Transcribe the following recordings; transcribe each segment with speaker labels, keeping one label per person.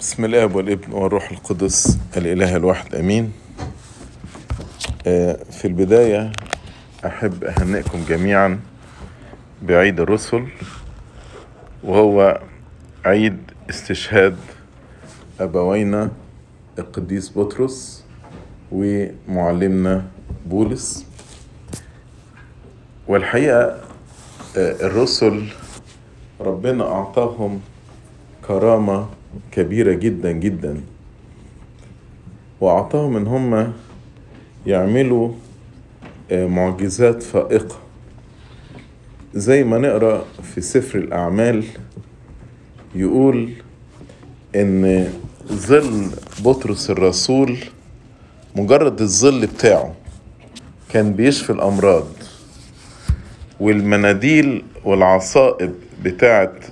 Speaker 1: بسم الاب والابن والروح القدس الاله الواحد امين. آه، في البداية احب اهنئكم جميعا بعيد الرسل وهو عيد استشهاد ابوينا القديس بطرس ومعلمنا بولس. والحقيقة آه، الرسل ربنا اعطاهم كرامة كبيرة جدا جدا. وأعطاهم إن هم يعملوا آه، معجزات فائقة. زي ما نقرأ في سفر الأعمال يقول إن ظل بطرس الرسول مجرد الظل بتاعه كان بيشفي الأمراض والمناديل والعصائب بتاعت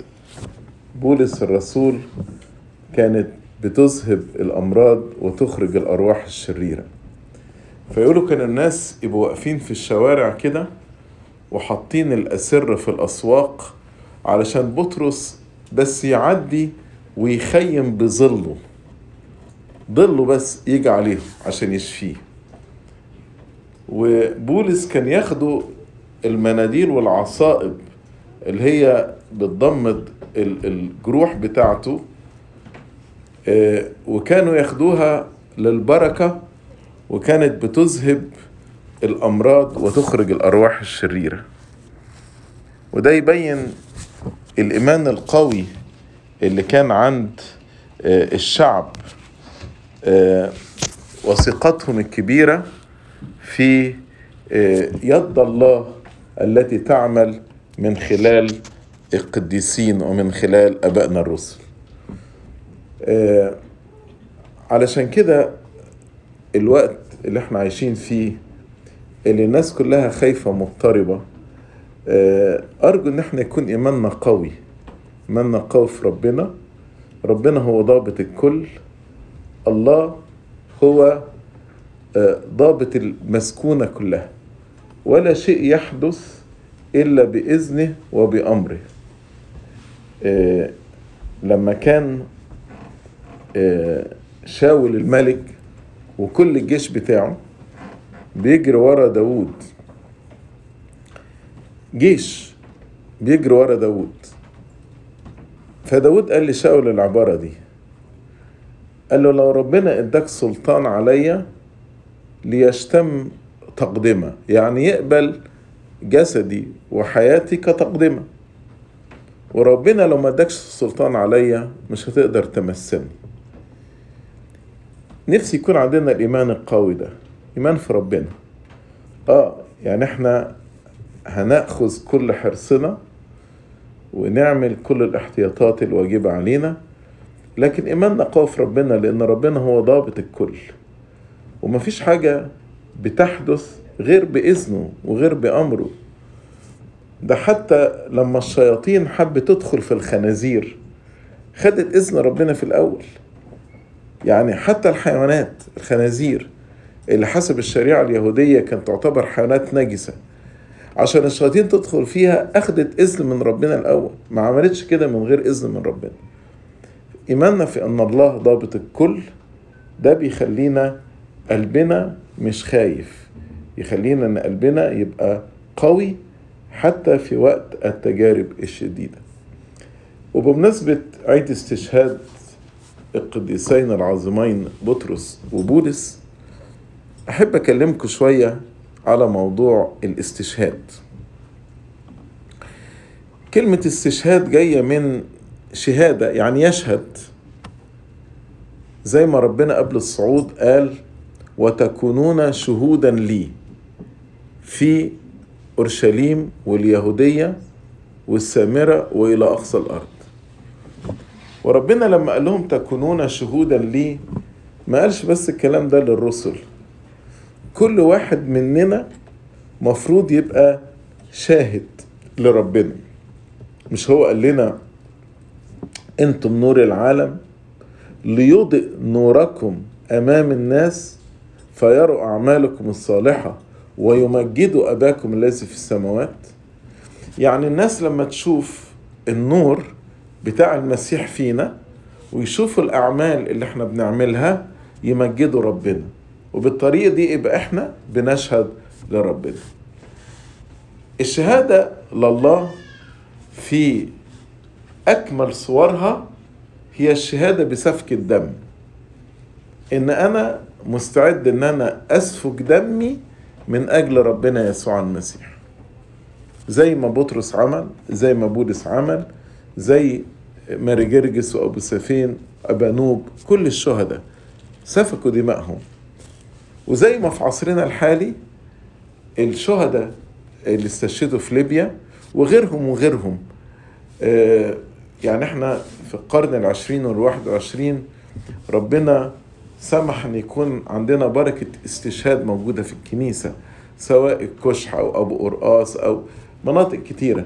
Speaker 1: بولس الرسول كانت بتذهب الأمراض وتخرج الأرواح الشريرة. فيقولوا كان الناس يبقوا واقفين في الشوارع كده وحاطين الأسرة في الأسواق علشان بطرس بس يعدي ويخيم بظله. ظله بس يجي عليهم عشان يشفيه. وبولس كان ياخدوا المناديل والعصائب اللي هي بتضمد ال- الجروح بتاعته وكانوا ياخدوها للبركة وكانت بتذهب الأمراض وتخرج الأرواح الشريرة. وده يبين الإيمان القوي اللي كان عند آه، الشعب آه، وثقتهم الكبيرة في آه، يد الله التي تعمل من خلال القديسين ومن خلال أبائنا الرسل. آه، علشان كده الوقت اللي إحنا عايشين فيه اللي الناس كلها خايفة مضطربة آه، أرجو إن إحنا يكون إيماننا قوي إيماننا قوي في ربنا. ربنا هو ضابط الكل. الله هو آه، ضابط المسكونة كلها. ولا شيء يحدث إلا بإذنه وبأمره. آه، لما كان شاول الملك وكل الجيش بتاعه بيجري ورا داوود. جيش بيجري ورا داوود. فداوود قال لشاول العبارة دي قال له لو ربنا اداك سلطان عليا ليشتم تقدمة يعني يقبل جسدي وحياتي كتقدمة. وربنا لو ما ادكش سلطان عليا مش هتقدر تمثلني. نفسي يكون عندنا الإيمان القوي ده إيمان في ربنا. آه يعني إحنا هنأخذ كل حرصنا ونعمل كل الاحتياطات الواجبة علينا لكن إيماننا قوي في ربنا لأن ربنا هو ضابط الكل. ومفيش حاجة بتحدث غير بإذنه وغير بأمره. ده حتى لما الشياطين حبت تدخل في الخنازير خدت إذن ربنا في الأول. يعني حتى الحيوانات الخنازير اللي حسب الشريعة اليهودية كانت تعتبر حيوانات نجسة. عشان الشياطين تدخل فيها أخدت إذن من ربنا الأول ما عملتش كده من غير إذن من ربنا. إيماننا في أن الله ضابط الكل ده بيخلينا قلبنا مش خايف. يخلينا إن قلبنا يبقى قوي حتى في وقت التجارب الشديدة. وبمناسبة عيد استشهاد القديسين العظيمين بطرس وبولس أحب أكلمكم شوية على موضوع الاستشهاد. كلمة استشهاد جاية من شهادة يعني يشهد زي ما ربنا قبل الصعود قال وتكونون شهودا لي في أورشليم واليهودية والسامرة وإلى أقصى الأرض وربنا لما قال لهم تكونون شهودا لي ما قالش بس الكلام ده للرسل. كل واحد مننا مفروض يبقى شاهد لربنا. مش هو قال لنا أنتم نور العالم؟ ليضئ نوركم أمام الناس فيروا أعمالكم الصالحة ويمجدوا أباكم الذي في السماوات. يعني الناس لما تشوف النور بتاع المسيح فينا ويشوفوا الأعمال اللي إحنا بنعملها يمجدوا ربنا. وبالطريقة دي يبقى إحنا بنشهد لربنا. الشهادة لله في أكمل صورها هي الشهادة بسفك الدم. إن أنا مستعد إن أنا أسفك دمي من أجل ربنا يسوع المسيح. زي ما بطرس عمل زي ما بولس عمل زي ماري جرجس وأبو سفين أبانوب كل الشهداء سفكوا دمائهم. وزي ما في عصرنا الحالي الشهداء اللي استشهدوا في ليبيا وغيرهم وغيرهم. آه يعني إحنا في القرن العشرين والواحد وعشرين ربنا سمح إن يكون عندنا بركة استشهاد موجودة في الكنيسة سواء الكشح أو أبو قرقاص أو مناطق كتيرة.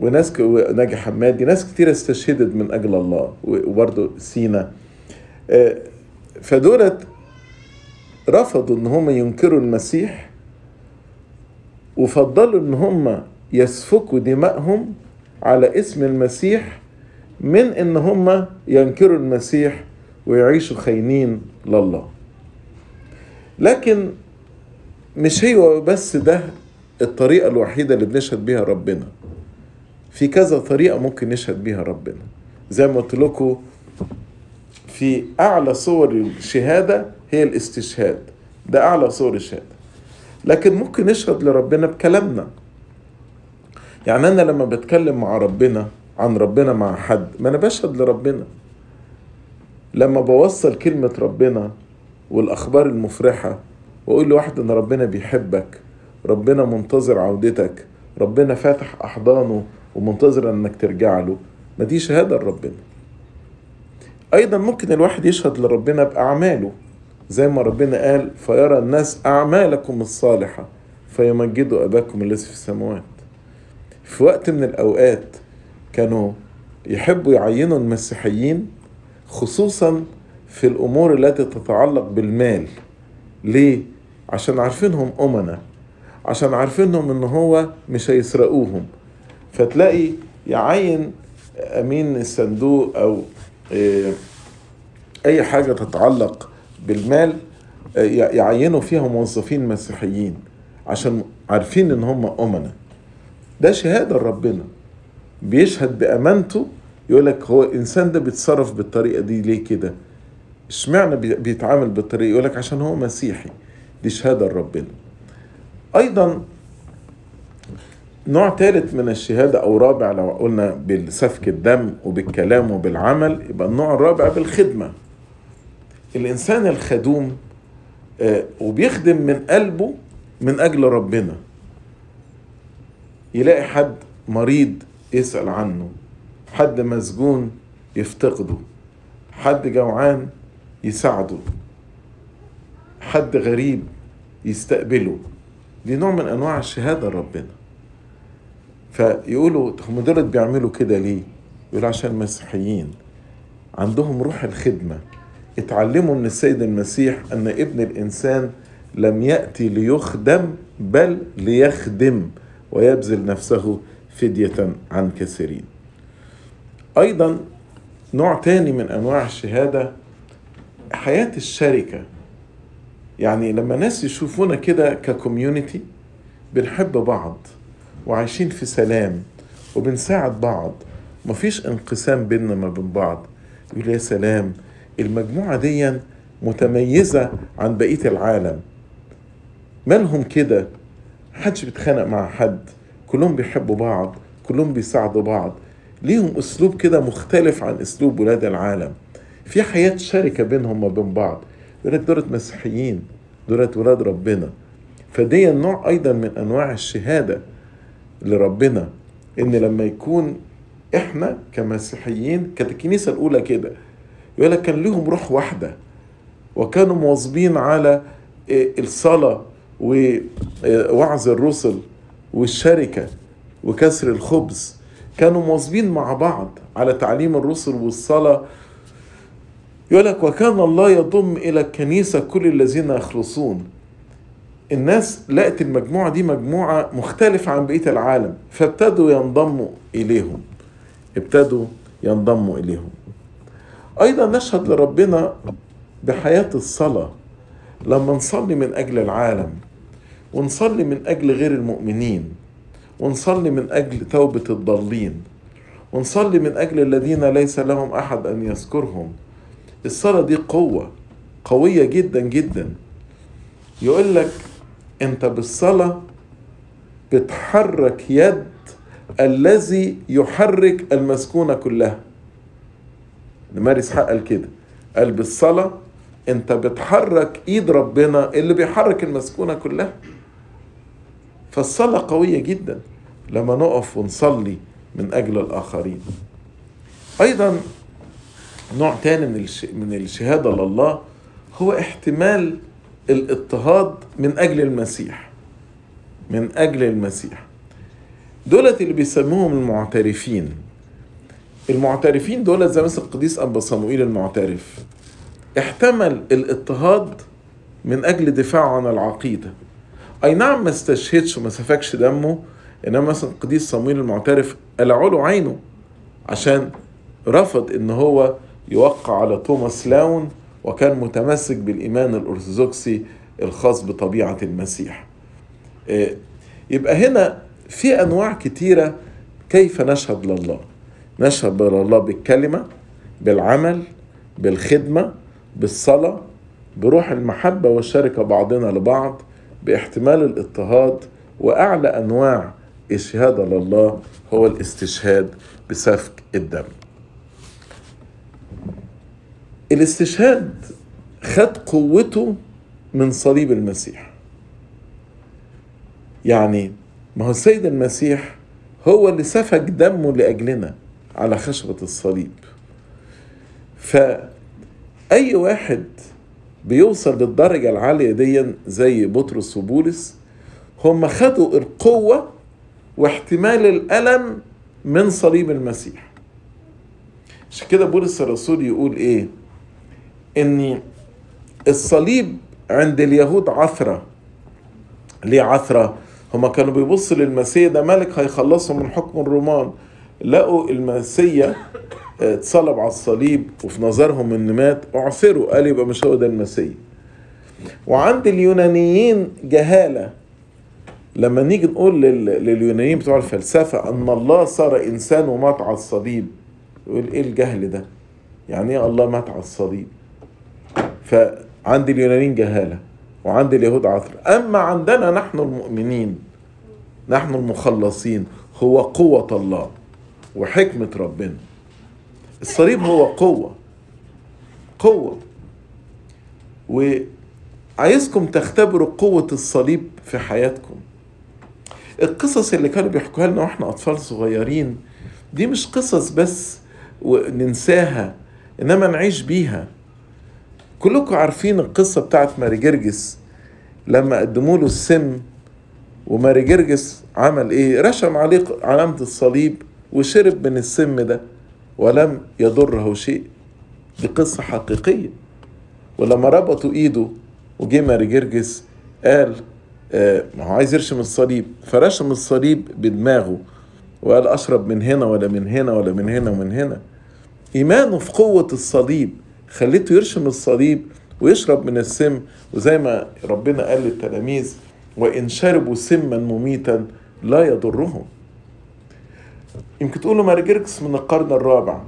Speaker 1: وناس ك... ناجي حمادي ناس كتيرة استشهدت من أجل الله وبرضه سينا. آه فدولت رفضوا إن هم ينكروا المسيح وفضلوا إن هم يسفكوا دمائهم على اسم المسيح من إن هم ينكروا المسيح ويعيشوا خاينين لله. لكن مش هي بس ده الطريقة الوحيدة اللي بنشهد بيها ربنا. في كذا طريقة ممكن نشهد بيها ربنا. زي ما قلت لكم في أعلى صور الشهادة هي الاستشهاد. ده أعلى صور الشهادة. لكن ممكن نشهد لربنا بكلامنا. يعني أنا لما بتكلم مع ربنا عن ربنا مع حد ما أنا بشهد لربنا. لما بوصل كلمة ربنا والأخبار المفرحة وأقول لواحد إن ربنا بيحبك ربنا منتظر عودتك ربنا فاتح أحضانه ومنتظر إنك ترجع له. ما دي شهادة لربنا. أيضا ممكن الواحد يشهد لربنا بأعماله. زي ما ربنا قال فيرى الناس أعمالكم الصالحة فيمجدوا أباكم الذي في السماوات. في وقت من الأوقات كانوا يحبوا يعينوا المسيحيين خصوصا في الأمور التي تتعلق بالمال. ليه؟ عشان عارفينهم أمنا. عشان عارفينهم إن هو مش هيسرقوهم. فتلاقي يعين أمين الصندوق أو أي حاجة تتعلق بالمال يعينوا فيها موظفين مسيحيين عشان عارفين إن هم امنا ده شهادة لربنا. بيشهد بأمانته يقول لك هو الانسان ده بيتصرف بالطريقة دي ليه كده؟ اشمعنى بيتعامل بالطريقة يقول لك عشان هو مسيحي. دي شهادة لربنا. أيضا نوع ثالث من الشهادة أو رابع لو قلنا بالسفك الدم وبالكلام وبالعمل يبقى النوع الرابع بالخدمة. الإنسان الخدوم وبيخدم من قلبه من أجل ربنا. يلاقي حد مريض يسأل عنه حد مسجون يفتقده حد جوعان يساعده حد غريب يستقبله. دي نوع من أنواع الشهادة لربنا فيقولوا هم دول بيعملوا كده ليه؟ يقولوا عشان المسيحيين. عندهم روح الخدمة. اتعلموا من السيد المسيح أن ابن الإنسان لم يأتي ليخدم بل ليخدم ويبذل نفسه فدية عن كثيرين. أيضا نوع تاني من أنواع الشهادة حياة الشركة. يعني لما ناس يشوفونا كده ككوميونيتي بنحب بعض. وعايشين في سلام وبنساعد بعض. مفيش انقسام بيننا ما بين بعض. يقول يا سلام المجموعة دي متميزة عن بقية العالم. مالهم كده؟ محدش بيتخانق مع حد. كلهم بيحبوا بعض كلهم بيساعدوا بعض. ليهم أسلوب كده مختلف عن أسلوب ولاد العالم. في حياة شركة بينهم وبين بعض. يقول لك دولت مسيحيين دولت ولاد ربنا. فدي نوع أيضا من أنواع الشهادة. لربنا إن لما يكون إحنا كمسيحيين كانت الكنيسه الأولى كده يقول لك كان لهم روح واحدة وكانوا مواظبين على الصلاة ووعظ الرسل والشركة وكسر الخبز. كانوا مواظبين مع بعض على تعليم الرسل والصلاة. يقول لك وكان الله يضم إلى الكنيسة كل الذين يخلصون. الناس لقت المجموعة دي مجموعة مختلفة عن بقية العالم فابتدوا ينضموا إليهم. ابتدوا ينضموا إليهم. أيضا نشهد لربنا بحياة الصلاة لما نصلي من أجل العالم ونصلي من أجل غير المؤمنين ونصلي من أجل توبة الضالين ونصلي من أجل الذين ليس لهم أحد أن يذكرهم. الصلاة دي قوة قوية جدا جدا. يقول لك أنت بالصلاة بتحرك يد الذي يحرك المسكونة كلها. مارس حق قال كده. قال بالصلاة انت بتحرك ايد ربنا اللي بيحرك المسكونة كلها. فالصلاة قوية جدا لما نقف ونصلي من أجل الآخرين. أيضا نوع تاني من من الشهادة لله هو احتمال الاضطهاد من أجل المسيح من أجل المسيح. دولت اللي بيسموهم المعترفين. المعترفين دولت زي مثل القديس أنبا صموئيل المعترف. احتمل الاضطهاد من أجل دفاعه عن العقيدة. أي نعم ما استشهدش وما سفكش دمه إنما مثلا القديس صموئيل المعترف قلعوا له عينه عشان رفض إن هو يوقع على توماس لاون وكان متمسك بالإيمان الأرثوذكسي الخاص بطبيعة المسيح. يبقى هنا في أنواع كتيرة كيف نشهد لله. نشهد لله بالكلمة بالعمل بالخدمة بالصلاة بروح المحبة والشركة بعضنا لبعض باحتمال الاضطهاد وأعلى أنواع الشهادة لله هو الاستشهاد بسفك الدم. الاستشهاد خد قوته من صليب المسيح. يعني ما هو السيد المسيح هو اللي سفك دمه لأجلنا على خشبة الصليب. فأي واحد بيوصل للدرجة العالية دي زي بطرس وبولس هم خدوا القوة واحتمال الألم من صليب المسيح. عشان كده بولس الرسول يقول إيه؟ ان الصليب عند اليهود عثرة. ليه عثرة؟ هما كانوا بيبصوا للمسيح ده ملك هيخلصهم من حكم الرومان. لقوا المسيا اتصلب على الصليب وفي نظرهم ان مات أعثروا قال يبقى مش هو ده المسيا وعند اليونانيين جهالة. لما نيجي نقول لليونانيين بتوع الفلسفة أن الله صار إنسان ومات على الصليب يقول إيه الجهل ده؟ يعني إيه الله مات على الصليب؟ فعند اليونانيين جهالة وعند اليهود عثر أما عندنا نحن المؤمنين نحن المخلصين هو قوة الله وحكمة ربنا. الصليب هو قوة قوة. وعايزكم تختبروا قوة الصليب في حياتكم. القصص اللي كانوا بيحكوها لنا وإحنا أطفال صغيرين دي مش قصص بس وننساها إنما نعيش بيها. كلكم عارفين القصة بتاعت ماري جرجس لما قدموا له السم وماري جرجس عمل إيه؟ رشم عليه علامة الصليب وشرب من السم ده ولم يضره شيء. دي قصة حقيقية. ولما ربطوا إيده وجه ماري جرجس قال آه ما هو عايز يرشم الصليب. فرشم الصليب بدماغه وقال أشرب من هنا ولا من هنا ولا من هنا ومن هنا. إيمانه في قوة الصليب خليته يرشم الصليب ويشرب من السم وزي ما ربنا قال للتلاميذ وإن شربوا سما مميتا لا يضرهم. يمكن تقولوا مارجركس من القرن الرابع.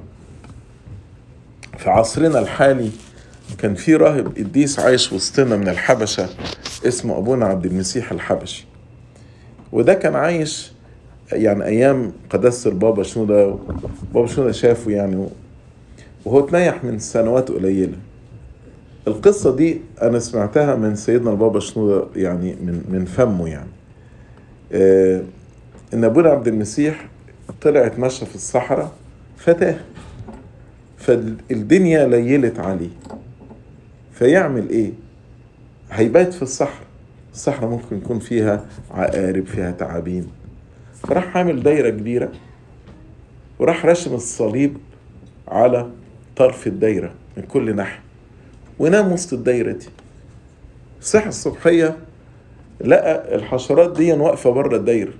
Speaker 1: في عصرنا الحالي كان في راهب قديس عايش وسطنا من الحبشة اسمه أبونا عبد المسيح الحبشي. وده كان عايش يعني أيام قداسة البابا شنودة بابا شنودة شافه يعني وهو تنيح من سنوات قليلة. القصة دي أنا سمعتها من سيدنا البابا شنودة يعني من من فمه يعني. آه إن أبونا عبد المسيح طلع اتمشى في الصحراء فتاه. فالدنيا ليلت عليه. فيعمل إيه؟ هيبات في الصحراء. الصحراء ممكن يكون فيها عقارب فيها تعابين. فراح عامل دايرة كبيرة وراح رسم الصليب على طرف الدايرة من كل ناحية. ونام وسط الدايرة دي. الصحة الصبحية لقى الحشرات دي واقفة بره الدايرة.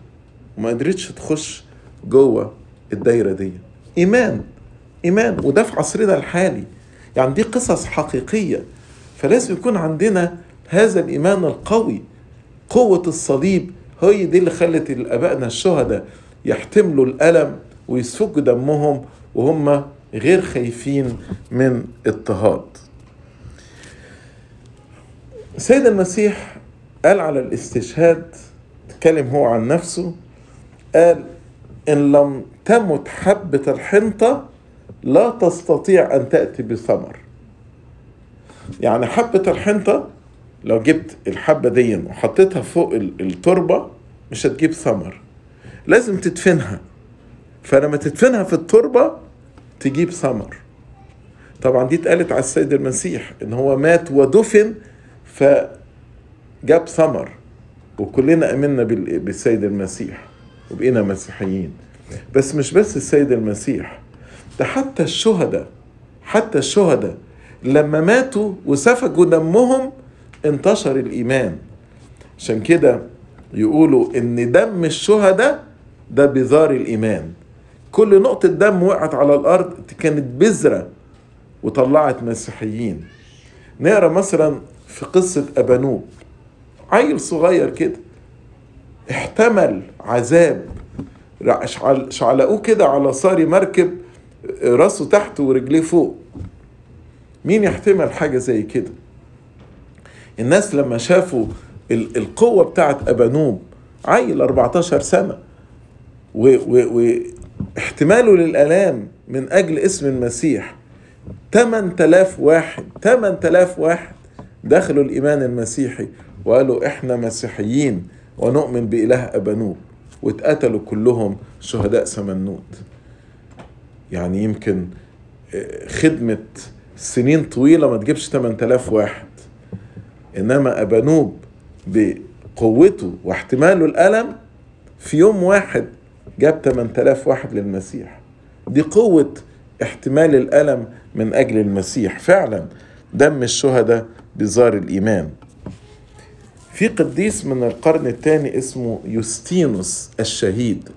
Speaker 1: وما قدرتش تخش جوه الدايرة دي. إيمان إيمان. وده في عصرنا الحالي. يعني دي قصص حقيقية. فلازم يكون عندنا هذا الإيمان القوي. قوة الصليب هي دي اللي خلت الآبائنا الشهداء يحتملوا الألم ويسفكوا دمهم وهم غير خايفين من اضطهاد. سيد المسيح قال على الاستشهاد تكلم هو عن نفسه قال إن لم تمت حبة الحنطة لا تستطيع أن تأتي بثمر. يعني حبة الحنطة لو جبت الحبة دي وحطيتها فوق التربة مش هتجيب ثمر لازم تدفنها. فلما تدفنها في التربة تجيب ثمر. طبعا دي اتقالت على السيد المسيح إن هو مات ودفن فجاب ثمر. وكلنا آمنا بالسيد المسيح وبقينا مسيحيين. بس مش بس السيد المسيح ده حتى الشهداء حتى الشهداء لما ماتوا وسفكوا دمهم انتشر الإيمان. عشان كده يقولوا إن دم الشهداء ده بذار الإيمان. كل نقطة دم وقعت على الأرض كانت بذرة وطلعت مسيحيين. نقرأ مثلا في قصة أبانوب. عيل صغير كده احتمل عذاب. شعلقوه كده على صاري مركب راسه تحت ورجليه فوق. مين يحتمل حاجة زي كده؟ الناس لما شافوا القوة بتاعت أبانوب عيل 14 سنة واحتماله للآلام من أجل اسم المسيح 8000 واحد 8000 واحد دخلوا الإيمان المسيحي وقالوا إحنا مسيحيين ونؤمن بإله أبانوب واتقتلوا كلهم شهداء سمنوت. يعني يمكن خدمة سنين طويلة ما تجيبش 8000 واحد. إنما أبانوب بقوته واحتماله الألم في يوم واحد جاب 8000 واحد للمسيح. دي قوة احتمال الألم من أجل المسيح. فعلا دم الشهداء بزار الإيمان. في قديس من القرن الثاني اسمه يوستينوس الشهيد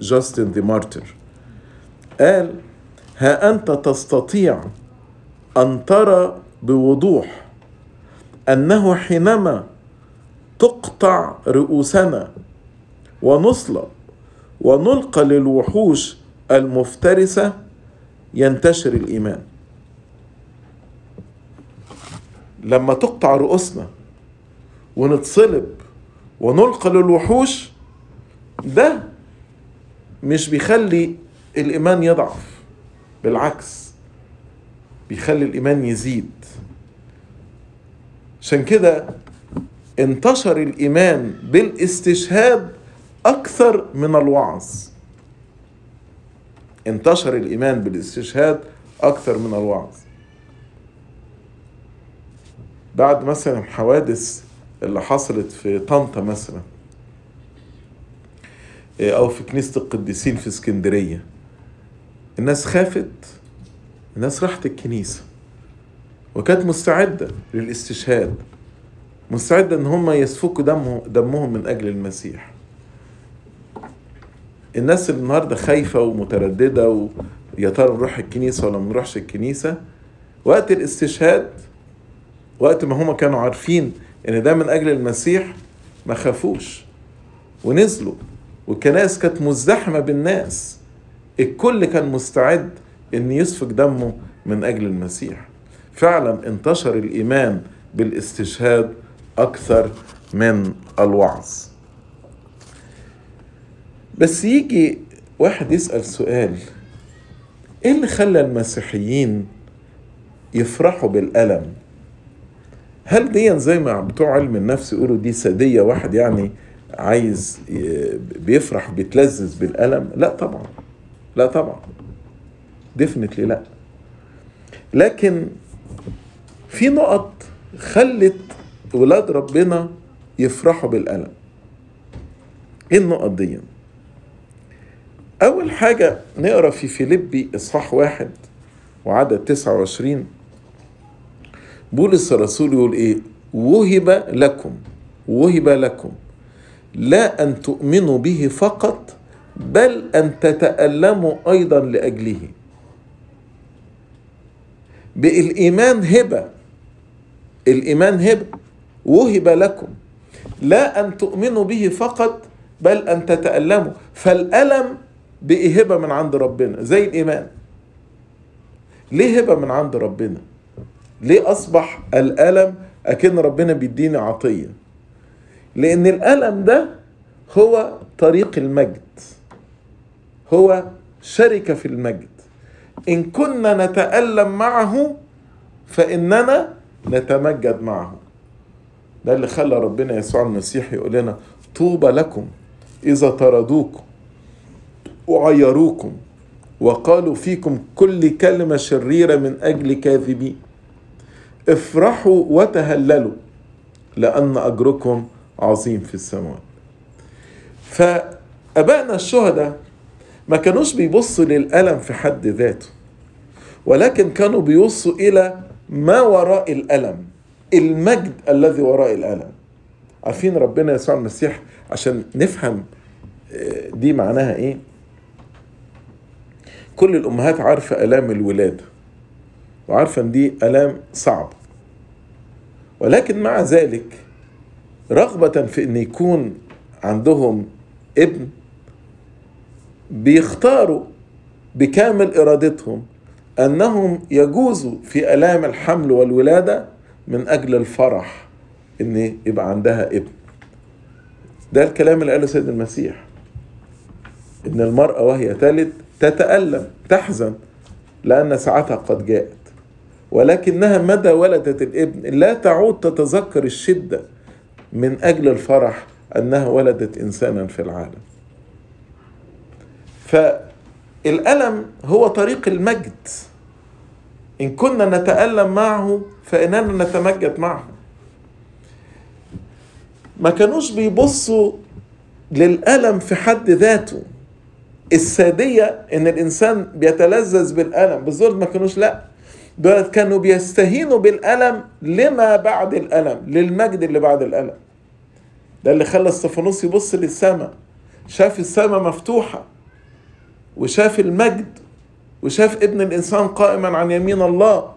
Speaker 1: جاستن دي مارتر قال ها أنت تستطيع أن ترى بوضوح أنه حينما تقطع رؤوسنا ونصلب ونلقى للوحوش المفترسة ينتشر الإيمان. لما تقطع رؤوسنا ونتصلب ونلقى للوحوش ده مش بيخلي الإيمان يضعف بالعكس بيخلي الإيمان يزيد. عشان كده انتشر الإيمان بالاستشهاد أكثر من الوعظ. انتشر الإيمان بالاستشهاد أكثر من الوعظ. بعد مثلا حوادث اللي حصلت في طنطا مثلا أو في كنيسة القديسين في اسكندرية الناس خافت الناس راحت الكنيسة وكانت مستعدة للاستشهاد مستعدة إن هم يسفكوا دمه دمهم من أجل المسيح. الناس اللي النهارده خايفة ومترددة ويا ترى نروح الكنيسة ولا ما نروحش الكنيسة؟ وقت الاستشهاد وقت ما هم كانوا عارفين إن ده من أجل المسيح ما خافوش ونزلوا. والكنائس كانت مزدحمة بالناس. الكل كان مستعد إن يسفك دمه من أجل المسيح. فعلا انتشر الإيمان بالاستشهاد أكثر من الوعظ. بس يجي واحد يسأل سؤال. إيه اللي خلى المسيحيين يفرحوا بالألم؟ هل دي زي ما بتوع علم النفس يقولوا دي سادية واحد يعني عايز بيفرح بيتلذذ بالألم؟ لا طبعا. لا طبعا. ديفنتلي لا. لكن في نقط خلت ولاد ربنا يفرحوا بالألم. إيه النقط دي أول حاجة نقرأ في فيليبي إصحاح واحد وعدد 29 بولس الرسول يقول إيه؟ وهب لكم وهب لكم. لا أن تؤمنوا به فقط بل أن تتألموا أيضا لأجله. بالإيمان هبة الإيمان هبة. وهب لكم لا أن تؤمنوا به فقط بل أن تتألموا. فالألم بقي هبة من عند ربنا. زي الإيمان. ليه هبة من عند ربنا؟ ليه أصبح الألم أكن ربنا بيديني عطية؟ لأن الألم ده هو طريق المجد. هو شركة في المجد. إن كنا نتألم معه فإننا نتمجد معه. ده اللي خلى ربنا يسوع المسيح يقول لنا طوبى لكم إذا طردوكم. وعيروكم وقالوا فيكم كل كلمة شريرة من أجل كاذبين. افرحوا وتهللوا لأن أجركم عظيم في السماوات فأبائنا الشهداء ما كانوش بيبصوا للألم في حد ذاته ولكن كانوا بيبصوا إلى ما وراء الألم المجد الذي وراء الألم. عارفين ربنا يسوع المسيح عشان نفهم دي معناها إيه؟ كل الأمهات عارفة آلام الولاده وعارفة إن دي آلام صعبة. ولكن مع ذلك رغبة في إن يكون عندهم ابن بيختاروا بكامل إرادتهم أنهم يجوزوا في آلام الحمل والولادة من أجل الفرح إن يبقى عندها ابن. ده الكلام اللي قاله سيد المسيح إن المرأة وهي تلد تتألم تحزن لأن ساعتها قد جاءت. ولكنها مدى ولدت الابن. لا تعود تتذكر الشدة من أجل الفرح أنها ولدت إنسانا في العالم. فالألم هو طريق المجد. إن كنا نتألم معه فإننا نتمجد معه. ما كانوش بيبصوا للألم في حد ذاته. السادية إن الإنسان بيتلذذ بالألم بالظلم ما كانوش لأ. دول كانوا بيستهينوا بالألم لما بعد الألم للمجد اللي بعد الألم. ده اللي خلى استفانوس يبص للسماء شاف السماء مفتوحة وشاف المجد وشاف ابن الإنسان قائما عن يمين الله.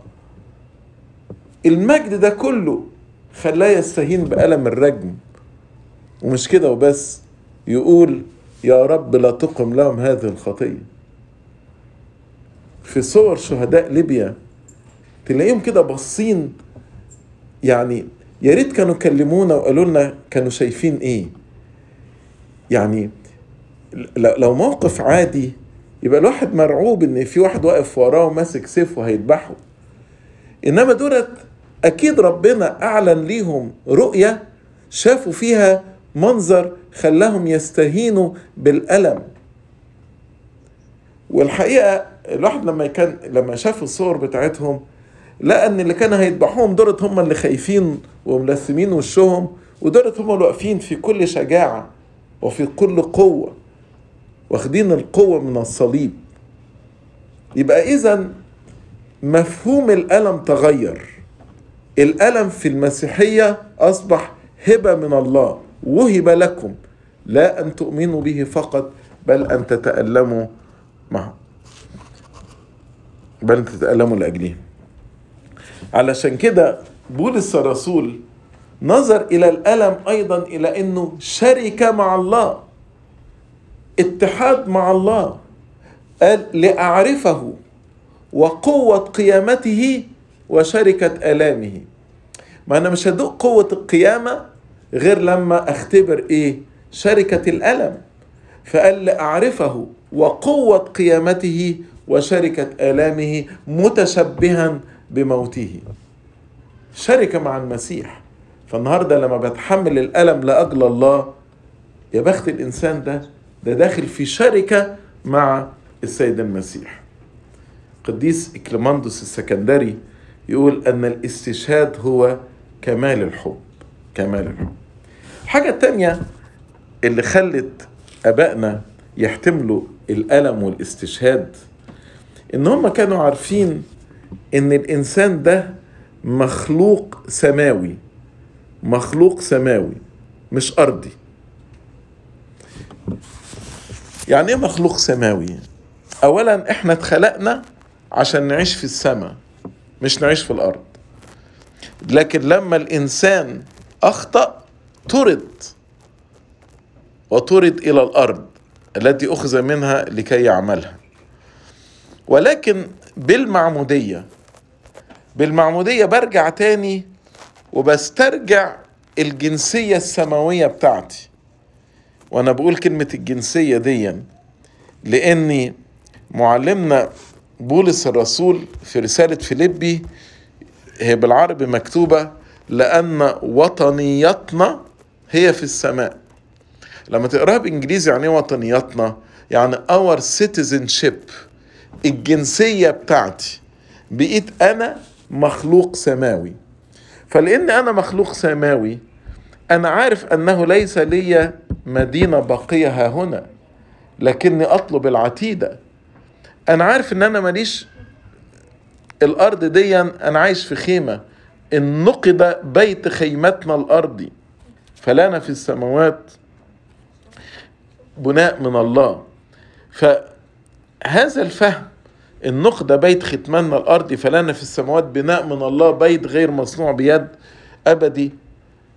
Speaker 1: المجد ده كله خلاه يستهين بألم الرجم. ومش كده وبس. يقول يا رب لا تقم لهم هذه الخطية. في صور شهداء ليبيا تلاقيهم كده باصين يعني يا ريت كانوا كلمونا وقالوا لنا كانوا شايفين إيه. يعني لو موقف عادي يبقى الواحد مرعوب إن في واحد واقف وراه وماسك سيف وهيذبحه. إنما دولت أكيد ربنا أعلن ليهم رؤية شافوا فيها منظر خلاهم يستهينوا بالألم. والحقيقة الواحد لما كان لما شاف الصور بتاعتهم لقى إن اللي كانوا هيذبحوهم دولت هم اللي خايفين وملثمين وشهم ودولت هم اللي واقفين في كل شجاعة وفي كل قوة واخدين القوة من الصليب. يبقى إذا مفهوم الألم تغير. الألم في المسيحية أصبح هبة من الله. وهب لكم. لا أن تؤمنوا به فقط بل أن تتألموا معه. بل أن تتألموا لاجله علشان كده بولس الرسول نظر إلى الألم أيضا إلى إنه شركه مع الله. اتحاد مع الله. قال لأعرفه وقوة قيامته وشركة آلامه. ما أنا مش هدوق قوة القيامة غير لما أختبر إيه؟ شركة الألم. فقال لاعرفه وقوة قيامته وشركة آلامه متشبها بموته. شركة مع المسيح. فالنهاردة لما بتحمل الألم لاجل الله يا بخت الإنسان ده ده داخل في شركة مع السيد المسيح. قديس إكليماندوس السكندري يقول أن الاستشهاد هو كمال الحب. كمال الحب. حاجة تانية اللي خلت أبائنا يحتملوا الألم والاستشهاد إن هم كانوا عارفين إن الإنسان ده مخلوق سماوي مخلوق سماوي مش أرضي يعني إيه مخلوق سماوي؟ أولا إحنا اتخلقنا عشان نعيش في السماء مش نعيش في الأرض لكن لما الإنسان أخطأ طرد وطرد إلى الأرض التي أخذ منها لكي يعملها. ولكن بالمعمودية بالمعمودية برجع تاني وبسترجع الجنسية السماوية بتاعتي. وأنا بقول كلمة الجنسية دي لأني معلمنا بولس الرسول في رسالة فيليبي هي بالعربي مكتوبة لأن وطنيتنا هي في السماء. لما تقراها بإنجليزي يعني وطنيتنا يعني اور citizenship الجنسية بتاعتي. بقيت أنا مخلوق سماوي. فلأن أنا مخلوق سماوي أنا عارف أنه ليس لي مدينة باقية ها هنا لكني أطلب العتيدة. أنا عارف إن أنا ماليش الأرض دي أنا عايش في خيمة. إن نقد بيت خيمتنا الأرضي. فلنا في السماوات بناء من الله. فهذا الفهم إن نقد بيت ختمنا الارضي فلنا في السماوات بناء من الله بيت غير مصنوع بيد أبدي.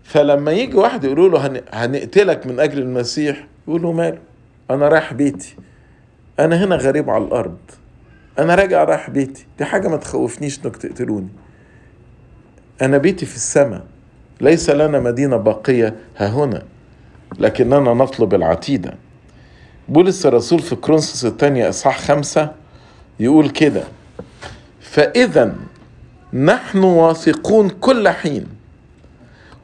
Speaker 1: فلما يجي واحد يقولوا له هن- هنقتلك من أجل المسيح يقول له ماله؟ أنا رايح بيتي. أنا هنا غريب على الأرض. أنا راجع رايح بيتي. دي حاجة ما تخوفنيش إنك تقتلوني. أنا بيتي في السماء. ليس لنا مدينة باقية ها هنا لكننا نطلب العتيدة. بولس الرسول في كرونسوس الثانية إصحاح خمسة يقول كده فإذا نحن واثقون كل حين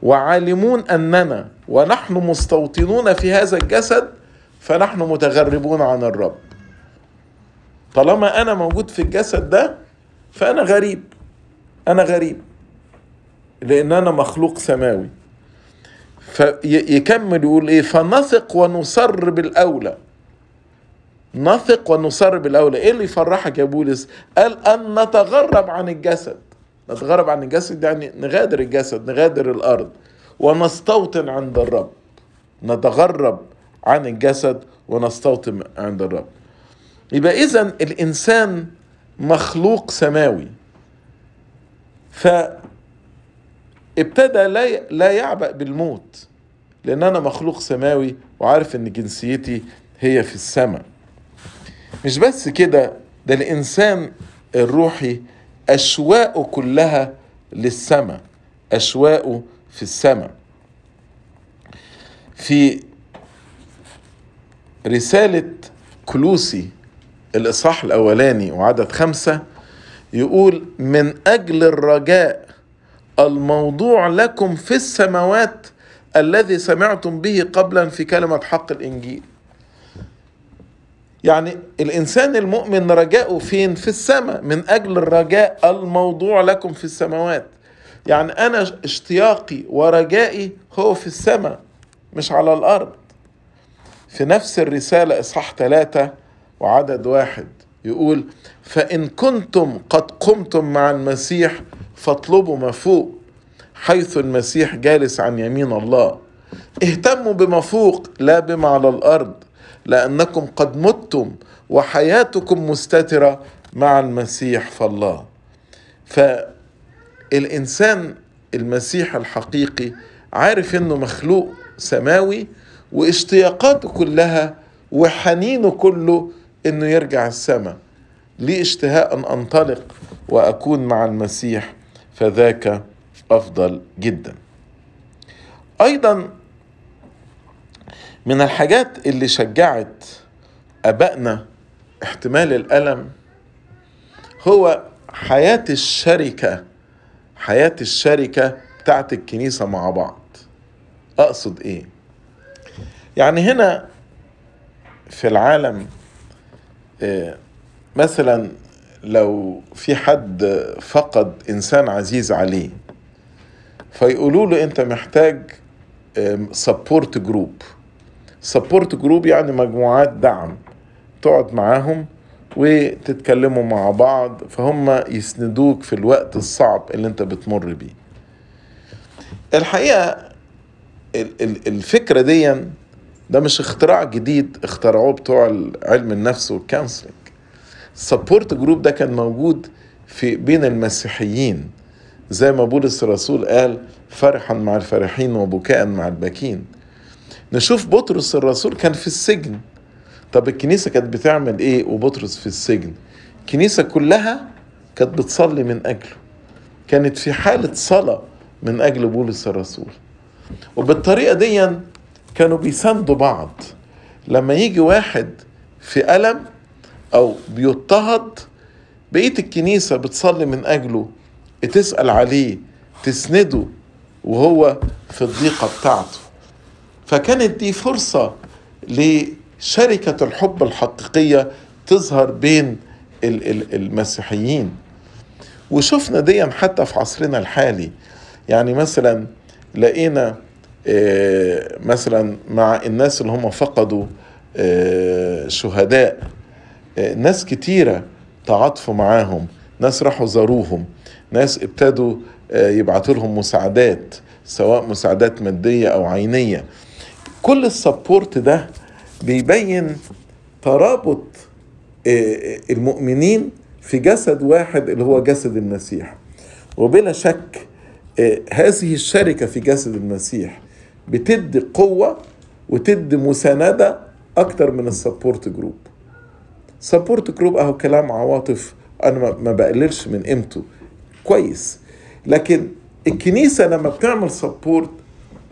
Speaker 1: وعالمون أننا ونحن مستوطنون في هذا الجسد فنحن متغربون عن الرب. طالما أنا موجود في الجسد ده فأنا غريب أنا غريب. لأن أنا مخلوق سماوي. فيكمل يقول إيه؟ فنثق ونصر بالأولى نثق ونصر بالأولى إيه اللي يفرحك يا بولس؟ قال أن نتغرب عن الجسد. نتغرب عن الجسد يعني نغادر الجسد نغادر الأرض. ونستوطن عند الرب. نتغرب عن الجسد ونستوطن عند الرب. يبقى إذا الإنسان مخلوق سماوي. فابتدى لا لا يعبأ بالموت لأن أنا مخلوق سماوي وعارف إن جنسيتي هي في السماء. مش بس كده ده الإنسان الروحي أشواقه كلها للسماء أشواقه في السماء. في رسالة كلوسي الإصحاح الأولاني وعدد خمسة يقول من أجل الرجاء الموضوع لكم في السماوات الذي سمعتم به قبلا في كلمة حق الإنجيل. يعني الإنسان المؤمن رجاؤه فين؟ في السماء من أجل الرجاء. الموضوع لكم في السماوات. يعني أنا اشتياقي ورجائي هو في السماء مش على الأرض. في نفس الرسالة إصحاح ثلاثة وعدد واحد يقول فإن كنتم قد قمتم مع المسيح فاطلبوا ما فوق حيث المسيح جالس عن يمين الله. اهتموا بما فوق لا بما على الأرض لأنكم قد متم وحياتكم مستترة مع المسيح فالله فالإنسان المسيح الحقيقي عارف إنه مخلوق سماوي واشتياقاته كلها وحنينه كله إنه يرجع السماء لي اشتهاء أن أنطلق وأكون مع المسيح. فذاك أفضل جدا أيضا من الحاجات اللي شجعت أبائنا احتمال الألم هو حياة الشركة حياة الشركة بتاعت الكنيسة مع بعض أقصد إيه؟ يعني هنا في العالم آه، مثلا لو في حد فقد إنسان عزيز عليه فيقولوا له أنت محتاج support group support group يعني مجموعات دعم. تقعد معاهم وتتكلموا مع بعض فهم يسندوك في الوقت الصعب اللي أنت بتمر بيه. الحقيقة ال- ال- الفكرة دي ده مش اختراع جديد اخترعوه بتوع علم النفس وال counseling ال support group ده كان موجود في بين المسيحيين. زي ما بولس الرسول قال فرحا مع الفرحين وبكاء مع الباكين نشوف بطرس الرسول كان في السجن. طب الكنيسة كانت بتعمل إيه وبطرس في السجن؟ الكنيسة كلها كانت بتصلي من أجله. كانت في حالة صلاة من أجل بولس الرسول. وبالطريقة دي كانوا بيساندوا بعض. لما يجي واحد في ألم أو بيضطهد بقية الكنيسة بتصلي من أجله تسأل عليه تسنده وهو في الضيقة بتاعته. فكانت دي فرصة لشركة الحب الحقيقية تظهر بين المسيحيين. وشفنا دي حتى في عصرنا الحالي. يعني مثلا لقينا مثلا مع الناس اللي هم فقدوا شهداء. ناس كتيرة تعاطفوا معاهم ناس راحوا زاروهم ناس ابتدوا يبعتوا لهم مساعدات سواء مساعدات مادية أو عينية. كل ال support ده بيبين ترابط المؤمنين في جسد واحد اللي هو جسد المسيح. وبلا شك هذه الشركة في جسد المسيح بتدي قوة وتدي مساندة أكتر من ال support group. support group أهو كلام عواطف. أنا ما بقللش من قيمته. كويس. لكن الكنيسة لما بتعمل سبورت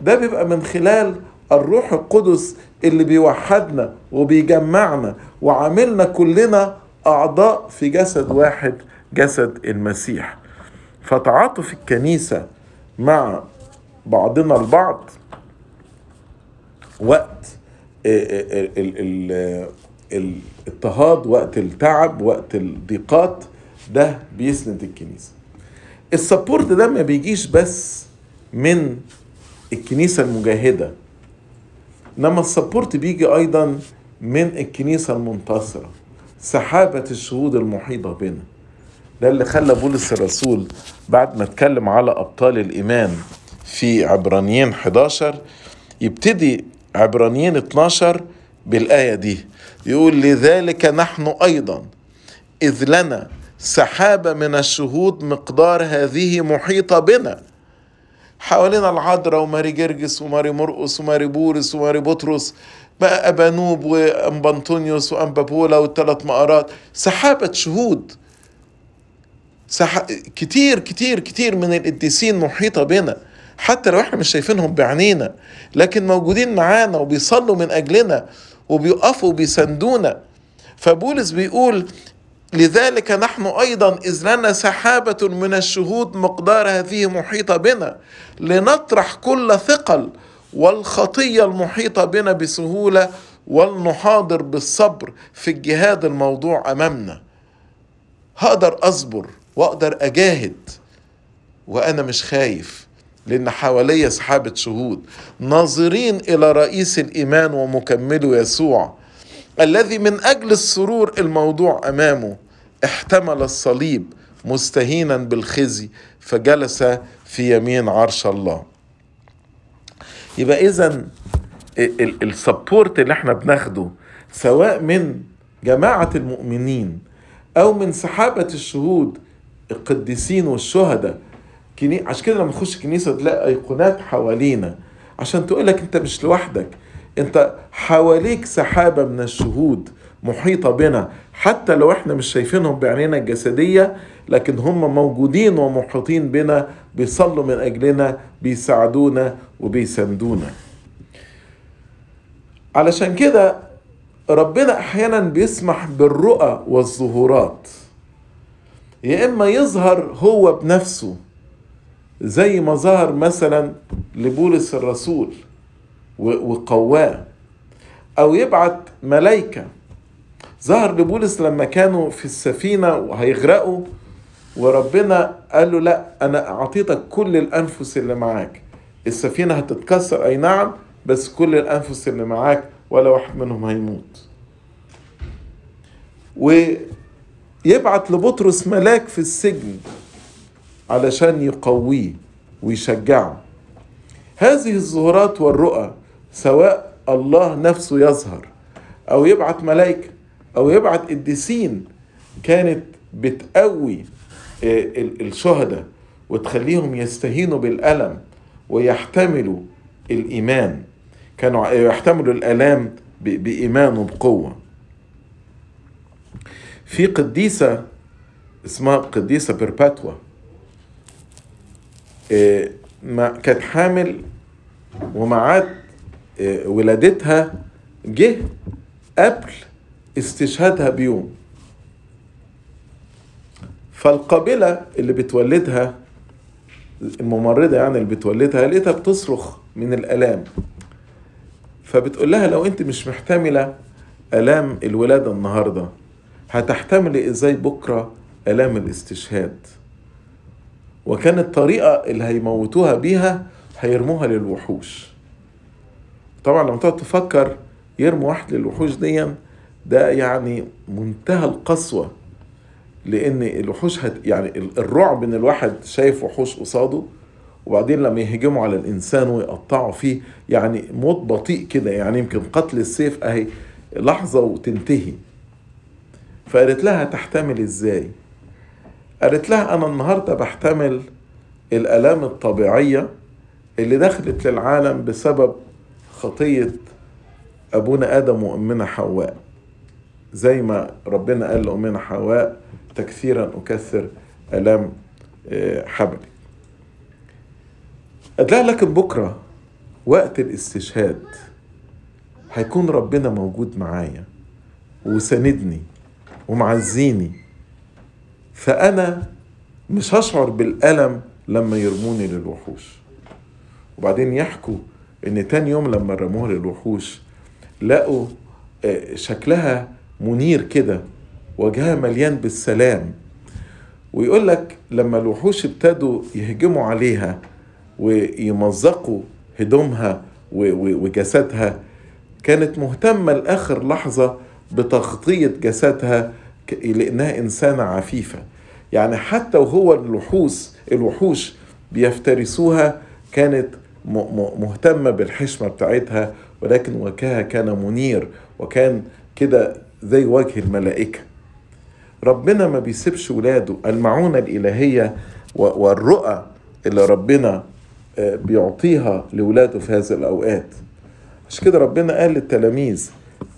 Speaker 1: ده بيبقى من خلال الروح القدس اللي بيوحدنا وبيجمعنا وعاملنا كلنا أعضاء في جسد واحد جسد المسيح. فتعاطف الكنيسة مع بعضنا البعض وقت الاضطهاد وقت التعب وقت الضيقات ده بيسند الكنيسة. ال support ده ما بيجيش بس من الكنيسة المجاهدة إنما ال support بيجي أيضا من الكنيسة المنتصرة سحابة الشهود المحيطة بنا. ده اللي خلى بولس الرسول بعد ما اتكلم على أبطال الإيمان في عبرانيين 11 يبتدي عبرانيين 12 بالآية دي. يقول لذلك نحن أيضا إذ لنا سحابة من الشهود مقدار هذه محيطة بنا. حوالينا العذراء وماري جرجس وماري مرقس وماري بورس وماري بطرس بقى أبانوب وام بنطونيوس وام بابولا والثلاث مقارات. سحابة شهود. سح... كتير كتير كتير من القديسين محيطة بنا. حتى لو إحنا مش شايفينهم بعينينا لكن موجودين معانا وبيصلوا من أجلنا. وبيقفوا وبيساندونا. فبولس بيقول لذلك نحن أيضا إذ لنا سحابة من الشهود مقدار هذه محيطه بنا لنطرح كل ثقل والخطية المحيطة بنا بسهولة ولنحاضر بالصبر في الجهاد الموضوع أمامنا. هقدر أصبر وأقدر أجاهد وأنا مش خايف. لأن حواليا سحابه شهود ناظرين إلى رئيس الإيمان ومكمله يسوع الذي من أجل السرور الموضوع أمامه احتمل الصليب مستهينا بالخزي فجلس في يمين عرش الله. يبقى إذا السبورت اللي إحنا بناخده سواء من جماعة المؤمنين أو من سحابه الشهود القديسين والشهداء كني... عشان كده لما نخش كنيسه تلاقي ايقونات حوالينا. عشان تقول لك انت مش لوحدك. انت حواليك سحابة من الشهود محيطة بنا. حتى لو إحنا مش شايفينهم بعينينا الجسدية لكن هم موجودين ومحيطين بنا بيصلوا من أجلنا بيساعدونا وبيساندونا. علشان كده ربنا أحيانا بيسمح بالرؤى والظهورات يا إما يظهر هو بنفسه. زي ما ظهر مثلا لبولس الرسول وقواه أو يبعت ملائكه ظهر لبولس لما كانوا في السفينة وهيغرقوا وربنا قال له لا أنا أعطيتك كل الأنفس اللي معاك. السفينة هتتكسر أي نعم بس كل الأنفس اللي معاك ولا واحد منهم هيموت. ويبعت لبطرس ملاك في السجن. علشان يقويه ويشجعه هذه الظهورات والرؤى سواء الله نفسه يظهر أو يبعت ملائكة أو يبعت قديسين كانت بتقوي الشهداء وتخليهم يستهينوا بالألم ويحتملوا الإيمان. كانوا يحتملوا الآلام بإيمان وبقوة. في قديسة اسمها قديسة بيرباتوا. كانت حامل ومعاد ولادتها جه قبل استشهادها بيوم. فالقابلة اللي بتولدها الممرضة يعني اللي بتولدها لقيتها بتصرخ من الآلام. فبتقول لها لو أنت مش محتملة آلام الولادة النهاردة هتحتملي إزاي بكرة آلام الاستشهاد؟ وكانت الطريقة اللي هيموتوها بيها هيرموها للوحوش. طبعا لما تقعد تفكر يرموا واحد للوحوش دي ده يعني منتهى القسوة لأن الوحوش هت يعني الرعب إن الواحد شايف وحوش قصاده وبعدين لما يهجموا على الإنسان ويقطعوا فيه يعني موت بطيء كده يعني يمكن قتل السيف أهي لحظة وتنتهي. فقالت لها تحتمل إزاي؟ قالت لها أنا النهاردة بحتمل الآلام الطبيعية اللي دخلت للعالم بسبب خطية أبونا آدم وأمنا حواء. زي ما ربنا قال لأمنا حواء تكثيرا أكثر ألام حبلي. قال لها لكن بكرة وقت الاستشهاد. هيكون ربنا موجود معايا وساندني ومعزيني فأنا مش هشعر بالألم لما يرموني للوحوش. وبعدين يحكوا إن تاني يوم لما رموها للوحوش لقوا شكلها منير كده وجهها مليان بالسلام. ويقول لك لما الوحوش ابتدوا يهجموا عليها ويمزقوا هدومها وجسدها كانت مهتمة لآخر لحظة بتغطية جسدها لأنها إنسانة عفيفة. يعني حتى وهو الوحوش الوحوش بيفترسوها كانت مهتمة بالحشمة بتاعتها ولكن وجهها كان منير وكان كده زي وجه الملائكة. ربنا ما بيسيبش ولاده. المعونة الإلهية والرؤى اللي ربنا بيعطيها لولاده في هذه الأوقات. عشان كده ربنا قال للتلاميذ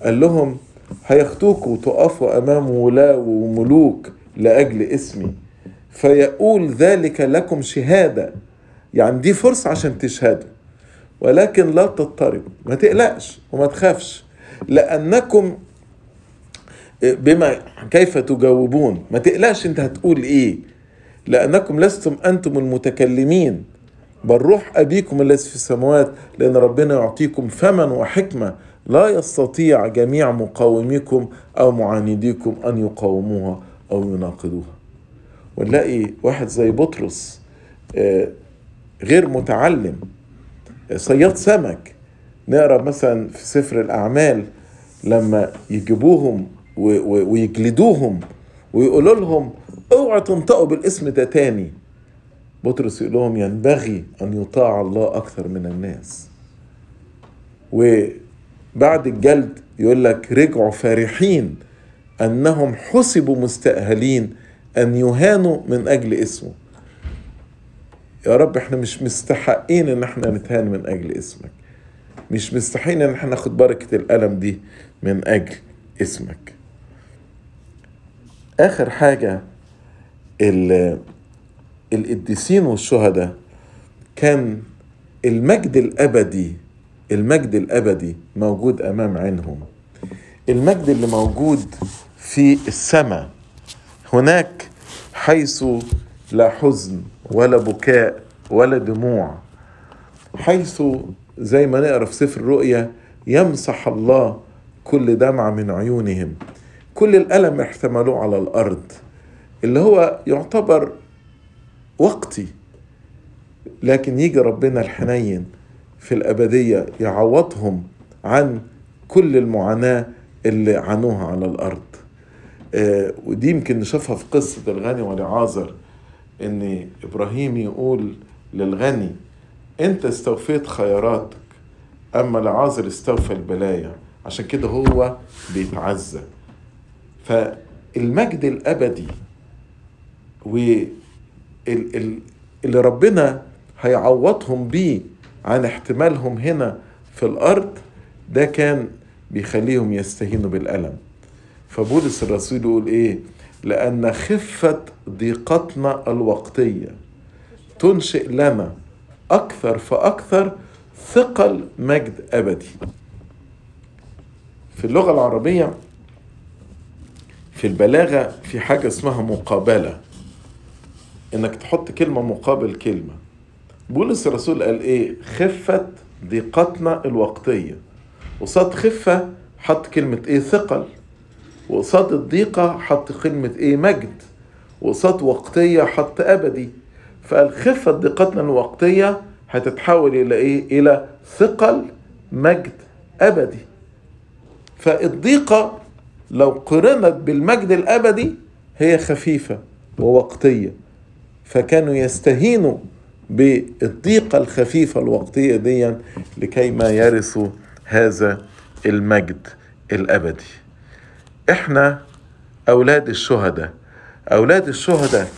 Speaker 1: قال لهم هياخدوكوا وتقفوا أمام ولاة وملوك لأجل اسمي. فيقول ذلك لكم شهادة. يعني دي فرصة عشان تشهدوا. ولكن لا تضطربوا. ما تقلقش وما تخافش. لأنكم بما كيف تجاوبون. ما تقلقش انت هتقول إيه. لأنكم لستم أنتم المتكلمين. بل روح أبيكم الذي في السماوات لأن ربنا يعطيكم فما وحكمة. لا يستطيع جميع مقاوميكم أو معانديكم أن يقاوموها. أو يناقضوها. ونلاقي واحد زي بطرس غير متعلم صياد سمك. نقرأ مثلا في سفر الأعمال لما يجيبوهم ويجلدوهم ويقولوا لهم اوعوا تنطقوا بالاسم ده تاني. بطرس يقول لهم ينبغي أن يطاع الله أكثر من الناس. وبعد الجلد يقول لك رجعوا فرحين أنهم حسبوا مستأهلين أن يهانوا من أجل اسمه. يا رب إحنا مش مستحقين إن إحنا نتهان من أجل اسمك. مش مستحقين إن إحنا ناخد بركة الألم دي من أجل اسمك. آخر حاجة القديسين والشهداء كان المجد الأبدي المجد الأبدي موجود أمام عينهم. المجد اللي موجود في السماء. هناك حيث لا حزن ولا بكاء ولا دموع. حيث زي ما نقرأ في سفر الرؤيا يمسح الله كل دمعة من عيونهم. كل الألم احتملوه على الأرض. اللي هو يعتبر وقتي. لكن يجي ربنا الحنين في الأبدية يعوضهم عن كل المعاناة اللي عانوها على الأرض. آه ودي يمكن نشوفها في قصة الغني ولعازر إن إبراهيم يقول للغني أنت استوفيت خيراتك أما لعازر استوفى البلايا. عشان كده هو بيتعزى. فالمجد الأبدي واللي ربنا هيعوضهم بيه عن احتمالهم هنا في الأرض ده كان بيخليهم يستهينوا بالألم. فبولس الرسول يقول إيه؟ لأن خفة ضيقتنا الوقتية تنشئ لنا أكثر فأكثر ثقل مجد أبدي. في اللغة العربية في البلاغة في حاجة اسمها مقابلة. إنك تحط كلمة مقابل كلمة. بولس الرسول قال إيه؟ خفة ضيقتنا الوقتية. قصاد خفة حط كلمة إيه؟ ثقل. وقصاد الضيقة حط كلمة إيه؟ مجد. وقصاد وقتية حط أبدي. فقال خفة ضيقتنا الوقتية هتتحول إلى إيه؟ إلى ثقل مجد أبدي. فالضيقة لو قرنت بالمجد الأبدي هي خفيفة ووقتية. فكانوا يستهينوا بالضيقة الخفيفة الوقتية دي لكي ما يرثوا هذا المجد الأبدي. إحنا أولاد الشهداء. أولاد الشهداء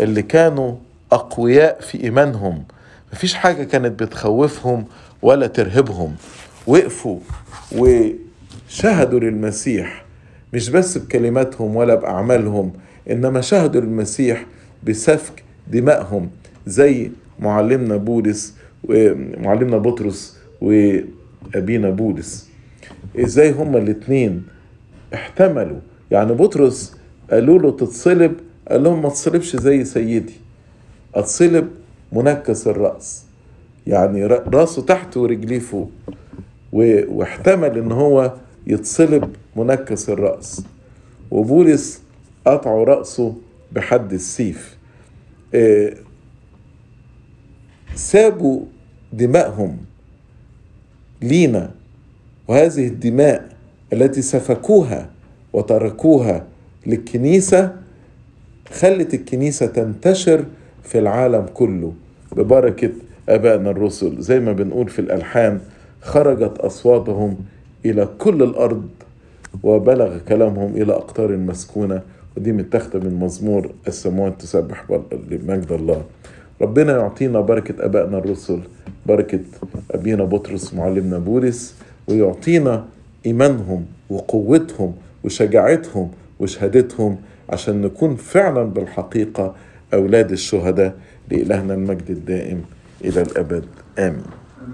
Speaker 1: اللي كانوا أقوياء في إيمانهم. مفيش حاجة كانت بتخوفهم ولا ترهبهم. وقفوا وشهدوا للمسيح مش بس بكلماتهم ولا بأعمالهم إنما شهدوا للمسيح بسفك دمائهم زي معلمنا بولس ومعلمنا بطرس وأبينا بولس. إزاي هما الاتنين احتملوا. يعني بطرس قالوا له تتصلب قال لهم ما تصلبش زي سيدي. اتصلب منكس الرأس. يعني رأسه تحت ورجليه فوق. واحتمل إن هو يتصلب منكس الرأس. وبولس قطعوا رأسه بحد السيف. سابوا دمائهم لينا. وهذه الدماء التي سفكوها وتركوها للكنيسة خلت الكنيسة تنتشر في العالم كله. ببركة آبائنا الرسل زي ما بنقول في الألحان خرجت أصواتهم إلى كل الأرض وبلغ كلامهم إلى أقطار المسكونة ودي متاخدة من مزمور السماوات تسبح لمجد الله. ربنا يعطينا بركة أبائنا الرسل بركة أبينا بطرس معلمنا بولس ويعطينا إيمانهم وقوتهم وشجاعتهم وشهادتهم عشان نكون فعلا بالحقيقة أولاد الشهداء لإلهنا المجد الدائم إلى الأبد. آمين.